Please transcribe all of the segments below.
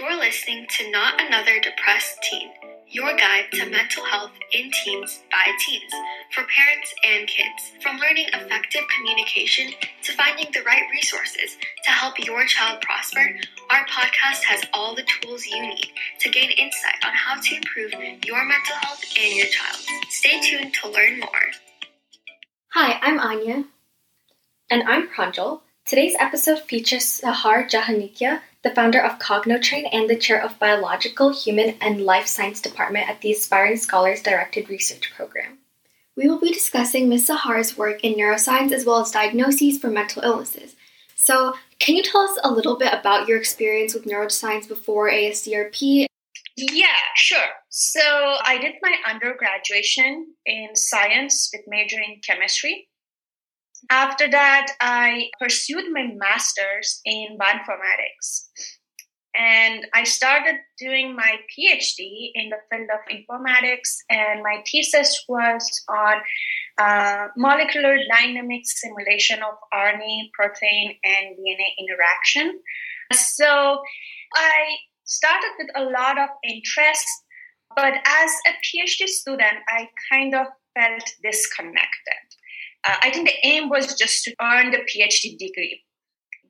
You're listening to Not Another Depressed Teen, your guide to mental health in teens by teens, for parents and kids. From learning effective communication to finding the right resources to help your child prosper, our podcast has all the tools you need to gain insight on how to improve your mental health and your child's. Stay tuned to learn more. Hi, I'm Anya. And I'm Pranjal. Today's episode features Sahar Jahanikia, the founder of Cognotrain and the chair of Biological, Human, and Life Science Department at the Aspiring Scholars Directed Research Program. We will be discussing Ms. Sahar's work in neuroscience as well as diagnoses for mental illnesses. So, can you tell us a little bit about your experience with neuroscience before ASDRP? Yeah, sure. So, I did my undergraduation in science with major in chemistry. After that, I pursued my master's in bioinformatics. And I started doing my PhD in the field of informatics, and my thesis was on uh, molecular dynamic simulation of RNA, protein, and DNA interaction. So I started with a lot of interest, but as a PhD student, I kind of felt disconnected uh, I think the aim was just to earn the PhD degree.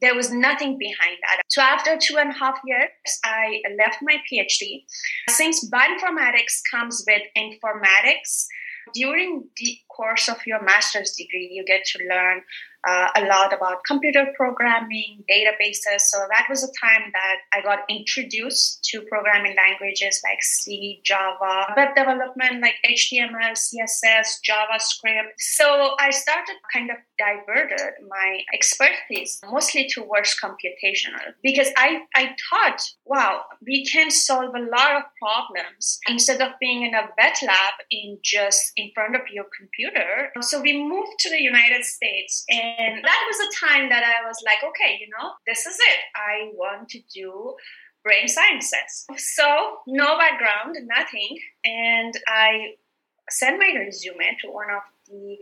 There was nothing behind that. So after two and a half years, I left my PhD. Since bioinformatics comes with informatics, during the course of your master's degree, you get to learn uh, a lot about computer programming, databases. So that was a time that I got introduced to programming languages like C, Java, web development like HTML, CSS, JavaScript. So I started kind of diverted my expertise mostly towards computational because I, I thought, wow, we can solve a lot of problems instead of being in a wet lab in just in front of your computer. So we moved to the United States and and that was a time that I was like, okay, you know, this is it. I want to do brain sciences. So, no background, nothing. And I sent my resume to one of the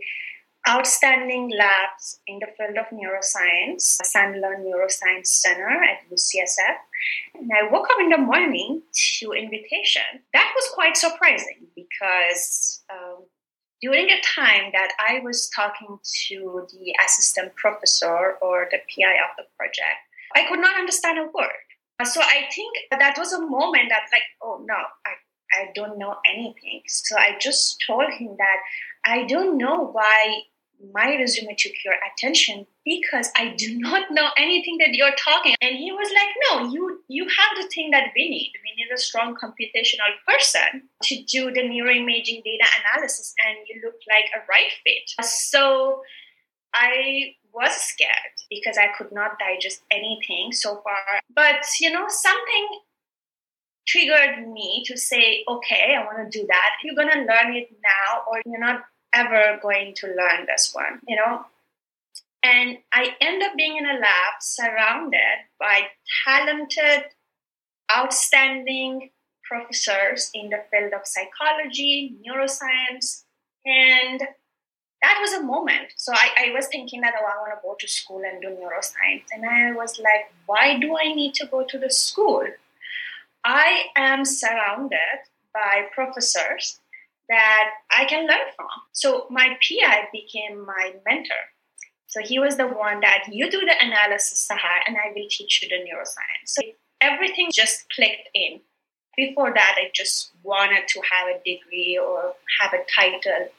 outstanding labs in the field of neuroscience, Sandler Neuroscience Center at UCSF. And I woke up in the morning to invitation. That was quite surprising because um, during the time that I was talking to the assistant professor or the PI of the project, I could not understand a word. Uh, so I think that was a moment that, like, oh no, I, I don't know anything. So I just told him that I don't know why my resume took your attention because I do not know anything that you're talking. And he was like, no, you you have the thing that we need. We need a strong computational person to do the neuroimaging data analysis, and you look like a right fit. So I was scared because I could not digest anything so far. But you know, something triggered me to say, okay, I want to do that. You're gonna learn it now, or you're not ever going to learn this one, you know? And I end up being in a lab surrounded by talented, outstanding professors in the field of psychology, neuroscience, and that was a moment. So I, I was thinking that, oh, I want to go to school and do neuroscience. And I was like, why do I need to go to the school? I am surrounded by professors that I can learn from. So my PI became my mentor. So he was the one that you do the analysis, Sahar, and I will teach you the neuroscience. So everything just clicked in. Before that, I just wanted to have a degree or have a title.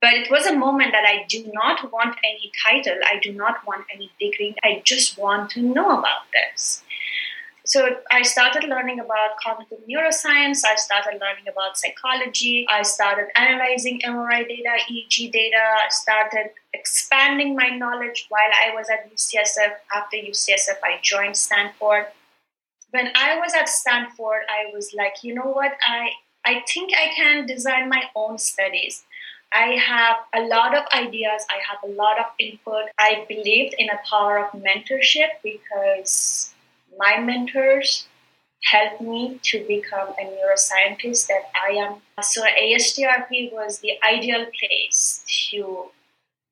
But it was a moment that I do not want any title. I do not want any degree. I just want to know about this so I started learning about cognitive neuroscience. I started learning about psychology. I started analyzing MRI data, EEG data. I started expanding my knowledge while I was at UCSF. After UCSF, I joined Stanford. When I was at Stanford, I was like, you know what? I I think I can design my own studies. I have a lot of ideas. I have a lot of input. I believed in the power of mentorship because my mentors helped me to become a neuroscientist that I am. So ASDRP was the ideal place to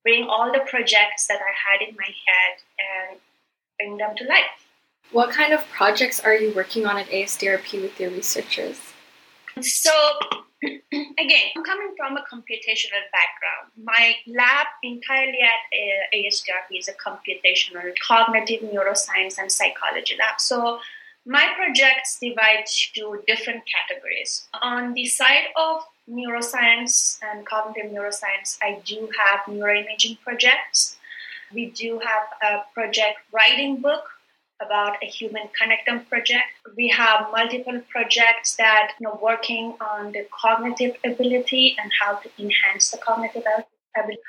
bring all the projects that I had in my head and bring them to life. What kind of projects are you working on at ASDRP with your researchers? So, again, I'm coming from a computational background. My lab entirely at uh, ASDRP is a computational cognitive neuroscience and psychology lab. So, my projects divide to different categories. On the side of neuroscience and cognitive neuroscience, I do have neuroimaging projects. We do have a project writing book about a human connectome project. We have multiple projects that you know working on the cognitive ability and how to enhance the cognitive ability.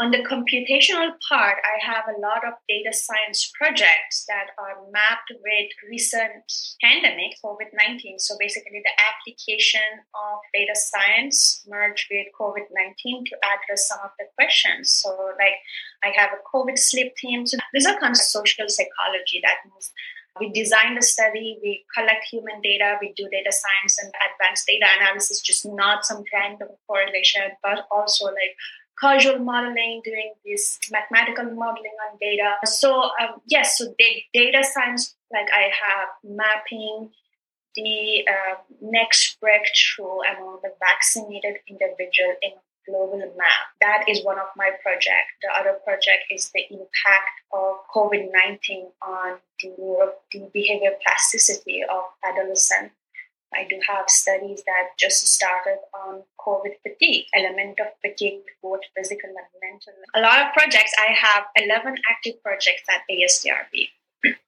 On the computational part, I have a lot of data science projects that are mapped with recent pandemic, COVID 19. So basically, the application of data science merged with COVID 19 to address some of the questions. So, like, I have a COVID sleep team. So, these are kind of social psychology that means we design the study, we collect human data, we do data science and advanced data analysis, just not some random correlation, but also like causal modeling, doing this mathematical modeling on data. So um, yes, so data science, like I have mapping the uh, next breakthrough among the vaccinated individual in global map. That is one of my projects. The other project is the impact of COVID-19 on the, the behavior plasticity of adolescents I do have studies that just started on COVID fatigue, element of fatigue, both physical and mental. A lot of projects. I have 11 active projects at ASDRP.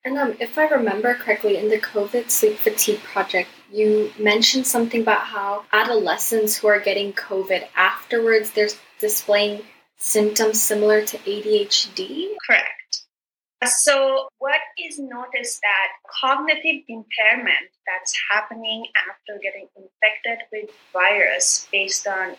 And um, if I remember correctly, in the COVID sleep fatigue project, you mentioned something about how adolescents who are getting COVID afterwards, they're displaying symptoms similar to ADHD. Correct. So, what is noticed that cognitive impairment that's happening after getting infected with virus based on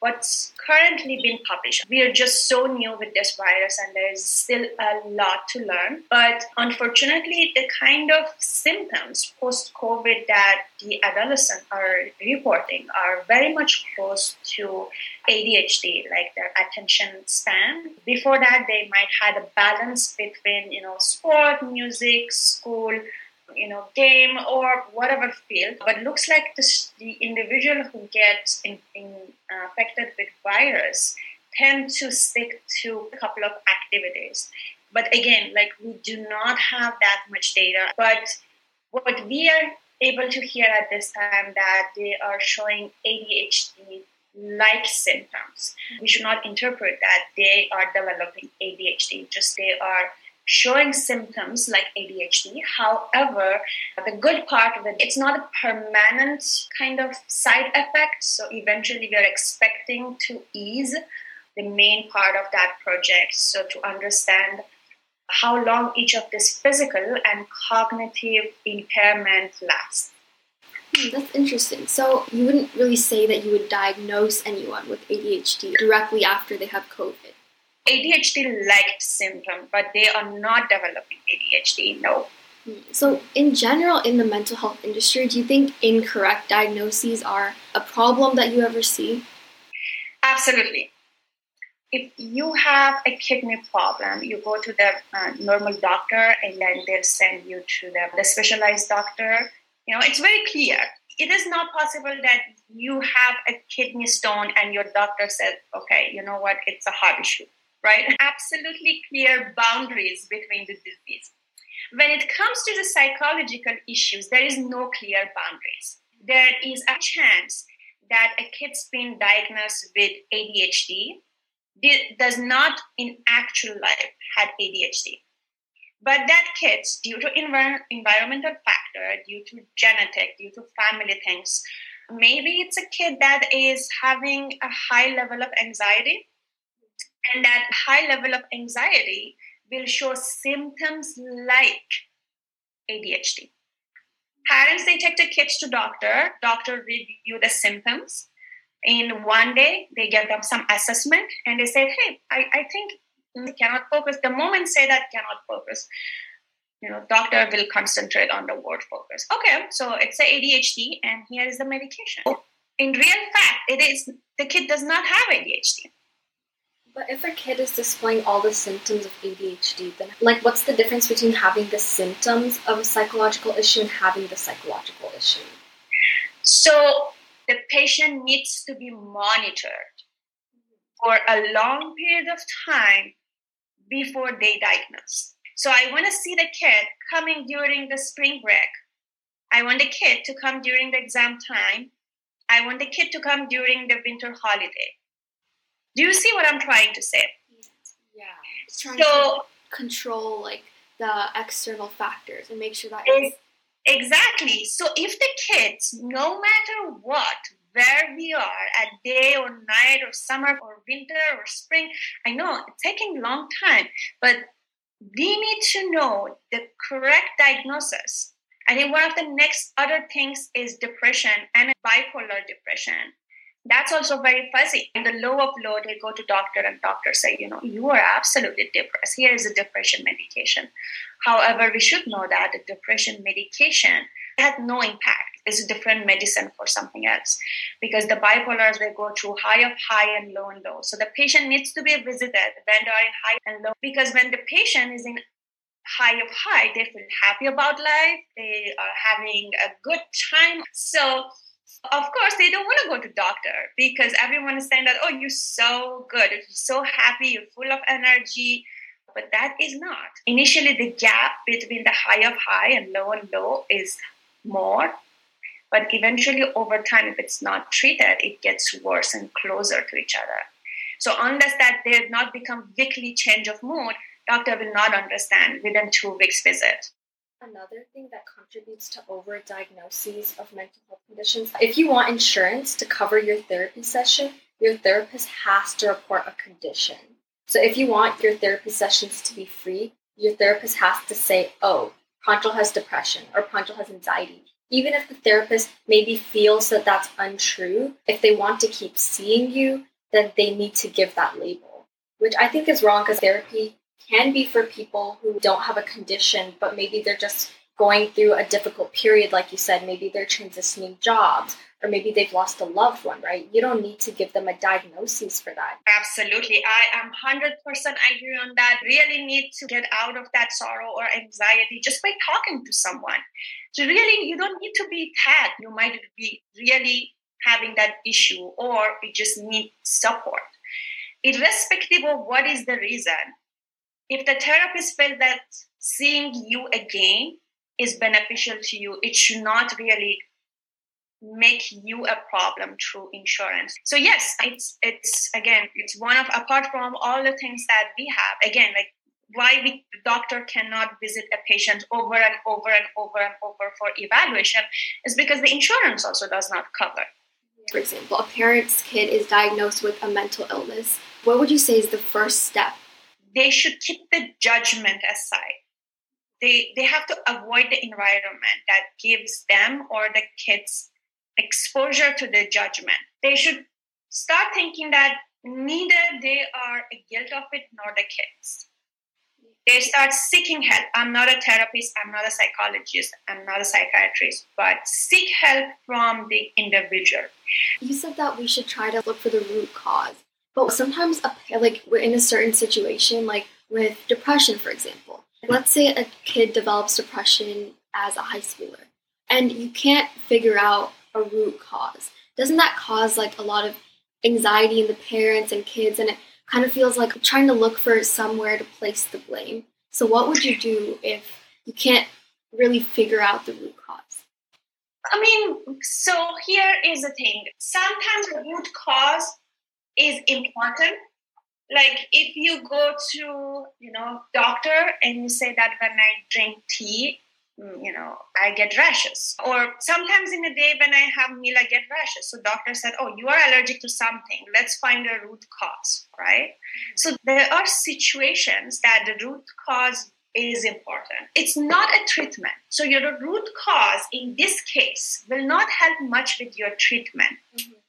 what's currently been published. We are just so new with this virus and there's still a lot to learn. But unfortunately, the kind of symptoms post COVID that the adolescents are reporting are very much close to ADHD, like their attention span. Before that, they might had a balance between, you know, sport, music, school, you know game or whatever field but looks like the individual who gets in, in, uh, affected with virus tend to stick to a couple of activities. But again like we do not have that much data but what we are able to hear at this time that they are showing adhd like symptoms. We should not interpret that they are developing adhd just they are showing symptoms like ADHD. However, the good part of it, it's not a permanent kind of side effect. So eventually, we are expecting to ease the main part of that project. So to understand how long each of this physical and cognitive impairment lasts. Hmm, that's interesting. So you wouldn't really say that you would diagnose anyone with ADHD directly after they have COVID. ADHD like symptom, but they are not developing ADHD. No. So, in general, in the mental health industry, do you think incorrect diagnoses are a problem that you ever see? Absolutely. If you have a kidney problem, you go to the uh, normal doctor and then they'll send you to the, the specialized doctor. You know, it's very clear. It is not possible that you have a kidney stone and your doctor said, okay, you know what, it's a heart issue right? Absolutely clear boundaries between the disease. When it comes to the psychological issues, there is no clear boundaries. There is a chance that a kid's been diagnosed with ADHD does not in actual life had ADHD. But that kid, due to envir- environmental factor, due to genetic, due to family things, maybe it's a kid that is having a high level of anxiety and that high level of anxiety will show symptoms like ADHD. Parents, they take the kids to doctor, doctor review the symptoms. In one day, they give them some assessment and they say, hey, I, I think they cannot focus. The moment say that cannot focus, you know, doctor will concentrate on the word focus. Okay, so it's a ADHD and here is the medication. Oh. In real fact, it is the kid does not have ADHD But if a kid is displaying all the symptoms of ADHD, then like what's the difference between having the symptoms of a psychological issue and having the psychological issue? So the patient needs to be monitored for a long period of time before they diagnose. So I want to see the kid coming during the spring break. I want the kid to come during the exam time. I want the kid to come during the winter holiday. Do you see what I'm trying to say? Yeah. trying so, to control like the external factors and make sure that is exactly. So if the kids, no matter what, where we are at day or night or summer or winter or spring, I know it's taking a long time, but we need to know the correct diagnosis. I think one of the next other things is depression and bipolar depression that's also very fuzzy. In the low of low, they go to doctor and doctor say, you know, you are absolutely depressed. Here is a depression medication. However, we should know that the depression medication had no impact. It's a different medicine for something else because the bipolars they go through high of high and low and low. So the patient needs to be visited when they are in high and low because when the patient is in high of high, they feel happy about life. They are having a good time. So of course they don't want to go to doctor because everyone is saying that oh you're so good. You're so happy. You're full of energy. But that is not. Initially the gap between the high of high and low and low is more. But eventually over time if it's not treated it gets worse and closer to each other. So unless that they have not become weekly change of mood doctor will not understand within two weeks visit Another thing that contributes to overdiagnoses of mental health conditions, if you want insurance to cover your therapy session, your therapist has to report a condition. So if you want your therapy sessions to be free, your therapist has to say, oh, Pranjal has depression or Pranjal has anxiety. Even if the therapist maybe feels that that's untrue, if they want to keep seeing you, then they need to give that label, which I think is wrong because therapy can be for people who don't have a condition, but maybe they're just going through a difficult period, like you said, maybe they're transitioning jobs, or maybe they've lost a loved one, right? You don't need to give them a diagnosis for that. Absolutely. I am 100% agree on that. Really need to get out of that sorrow or anxiety just by talking to someone. So, really, you don't need to be tagged. You might be really having that issue, or you just need support. Irrespective of what is the reason, if the therapist felt that seeing you again is beneficial to you, it should not really make you a problem through insurance. So yes, it's it's again it's one of apart from all the things that we have again like why we, the doctor cannot visit a patient over and over and over and over for evaluation is because the insurance also does not cover. For example, a parent's kid is diagnosed with a mental illness. What would you say is the first step they should keep the judgment aside. They, they have to avoid the environment that gives them or the kids exposure to the judgment. They should start thinking that neither they are guilt of it nor the kids. They start seeking help. I'm not a therapist, I'm not a psychologist, I'm not a psychiatrist, but seek help from the individual. You said that we should try to look for the root cause. But sometimes, like we're in a certain situation, like with depression, for example. Let's say a kid develops depression as a high schooler, and you can't figure out a root cause. Doesn't that cause like a lot of anxiety in the parents and kids, and it kind of feels like trying to look for somewhere to place the blame? So, what would you do if you can't really figure out the root cause? I mean, so here is the thing. Sometimes the root cause is important. Like if you go to you know doctor and you say that when i drink tea mm, you know i get rashes. Or sometimes in a day when i have meal i get rashes. So doctor said oh you are allergic to something. Let's find a root cause right? So there are situations that the root cause is important. It's not a treatment. So your root cause in this case will not help much with your treatment. Mm-hmm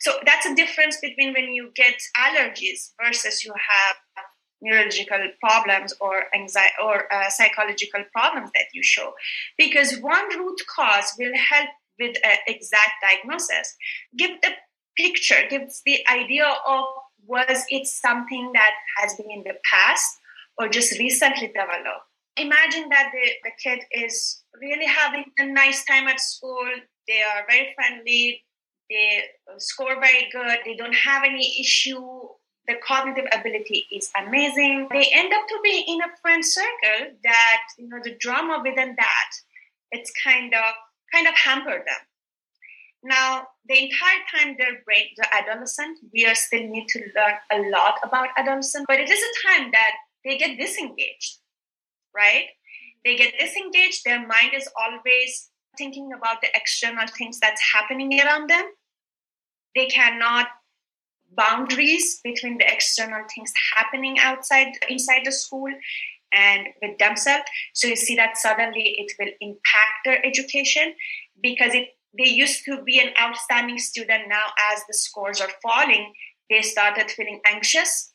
so that's a difference between when you get allergies versus you have neurological problems or anxiety or uh, psychological problems that you show. Because one root cause will help with an exact diagnosis. Give the picture gives the idea of was it something that has been in the past or just recently developed? Imagine that the, the kid is really having a nice time at school, they are very friendly, they score very good, they don't have any issue the cognitive ability is amazing. They end up to be in a friend circle that, you know, the drama within that, it's kind of kind of hampered them. Now, the entire time they're brain, the adolescent, we are still need to learn a lot about adolescent, but it is a time that they get disengaged, right? They get disengaged, their mind is always thinking about the external things that's happening around them. They cannot boundaries between the external things happening outside inside the school and with themselves. So you see that suddenly it will impact their education because it they used to be an outstanding student. Now as the scores are falling they started feeling anxious.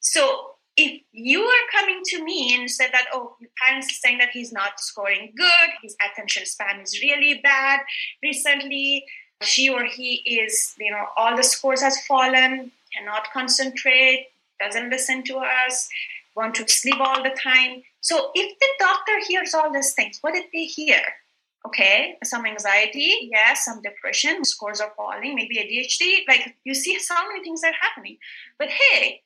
So if you are coming to me and said that oh your parents are saying that he's not scoring good his attention span is really bad recently she or he is, you know, all the scores has fallen, cannot concentrate, doesn't listen to us, want to sleep all the time. So if the doctor hears all these things, what did they hear? Okay, some anxiety, yes, some depression, scores are falling, maybe ADHD. Like you see so many things are happening. But hey,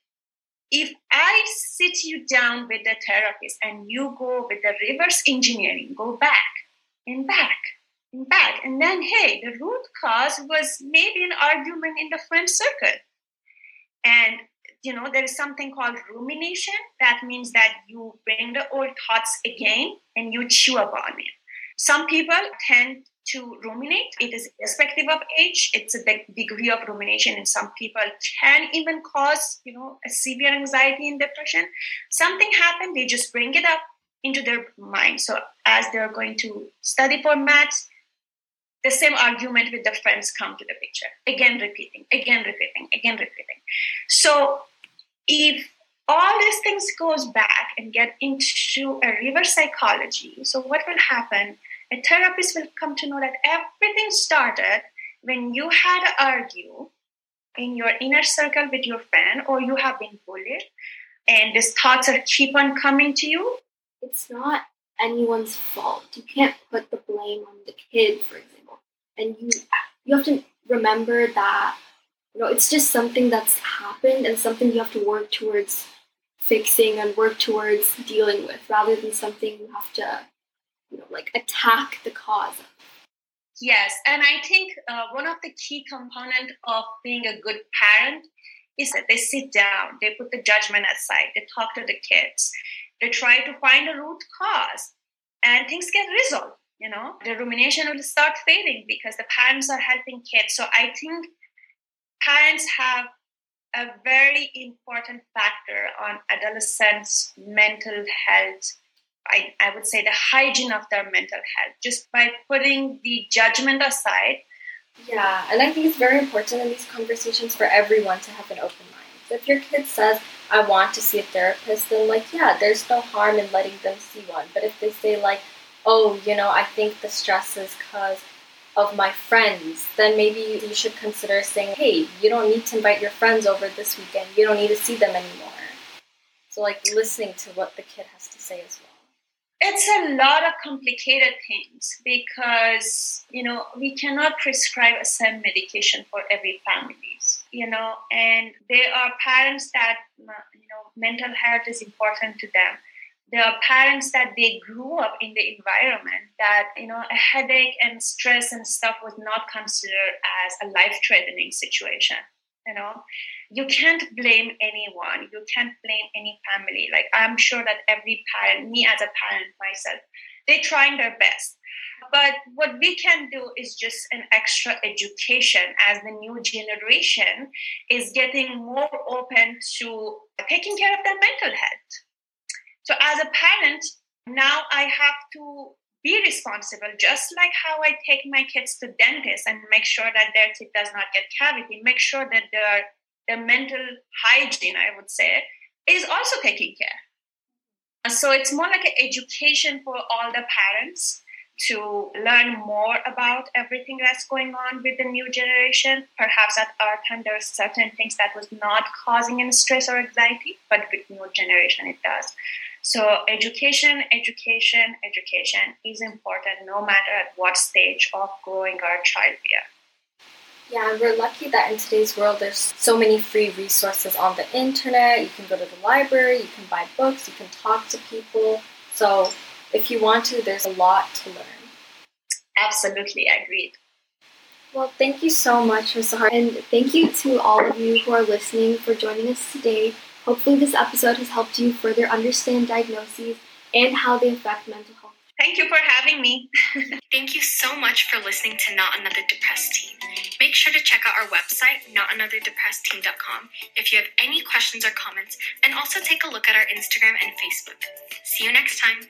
if I sit you down with the therapist and you go with the reverse engineering, go back and back back. And then, hey, the root cause was maybe an argument in the friend circle. And, you know, there is something called rumination. That means that you bring the old thoughts again and you chew upon it. Some people tend to ruminate. It is irrespective of age. It's a degree of rumination, and some people can even cause, you know, a severe anxiety and depression. Something happened, they just bring it up into their mind. So as they're going to study for maths, the same argument with the friends come to the picture. Again repeating again repeating again repeating. So if all these things goes back and get into a reverse psychology so what will happen? A therapist will come to know that everything started when you had to argue in your inner circle with your friend or you have been bullied and these thoughts are keep on coming to you. It's not anyone's fault. You can't put the blame on the kid for example and you you have to remember that you know it's just something that's happened and something you have to work towards fixing and work towards dealing with rather than something you have to you know like attack the cause of. Yes and i think uh, one of the key component of being a good parent is that they sit down they put the judgment aside they talk to the kids they try to find a root cause and things get resolved you know? The rumination will start fading because the parents are helping kids. So i think parents have a very important factor on adolescents mental health. I, I would say the hygiene of their mental health. Just by putting the judgment aside. Yeah and i think it's very important in these conversations for everyone to have an open mind. So if your kid says i want to see a therapist then like yeah there's no harm in letting them see one. But if they say like oh, you know, I think the stress is because of my friends, then maybe you should consider saying, hey, you don't need to invite your friends over this weekend. You don't need to see them anymore. So, like, listening to what the kid has to say as well. It's a lot of complicated things because, you know, we cannot prescribe a same medication for every family, you know, and there are parents that, you know, mental health is important to them there are parents that they grew up in the environment that you know a headache and stress and stuff was not considered as a life threatening situation you know? You can't blame anyone. You can't blame any family. Like i'm sure that every parent me as a parent myself they're trying their best. But what we can do is just an extra education as the new generation is getting more open to taking care of their mental health so as a parent, now I have to be responsible, just like how I take my kids to dentists and make sure that their teeth does not get cavity, make sure that their their mental hygiene, I would say, is also taken care. So it's more like an education for all the parents to learn more about everything that's going on with the new generation. Perhaps at our time there are certain things that was not causing any stress or anxiety, but with new generation it does. So education, education, education is important no matter at what stage of growing our child we are. Yeah, we're lucky that in today's world there's so many free resources on the internet. You can go to the library, you can buy books, you can talk to people. So if you want to, there's a lot to learn. Absolutely, agreed. Well, thank you so much, Ms. Sahar, and thank you to all of you who are listening for joining us today. Hopefully, this episode has helped you further understand diagnoses and how they affect mental health. Thank you for having me. Thank you so much for listening to Not Another Depressed Teen. Make sure to check out our website, notanotherdepressedteen.com, if you have any questions or comments, and also take a look at our Instagram and Facebook. See you next time.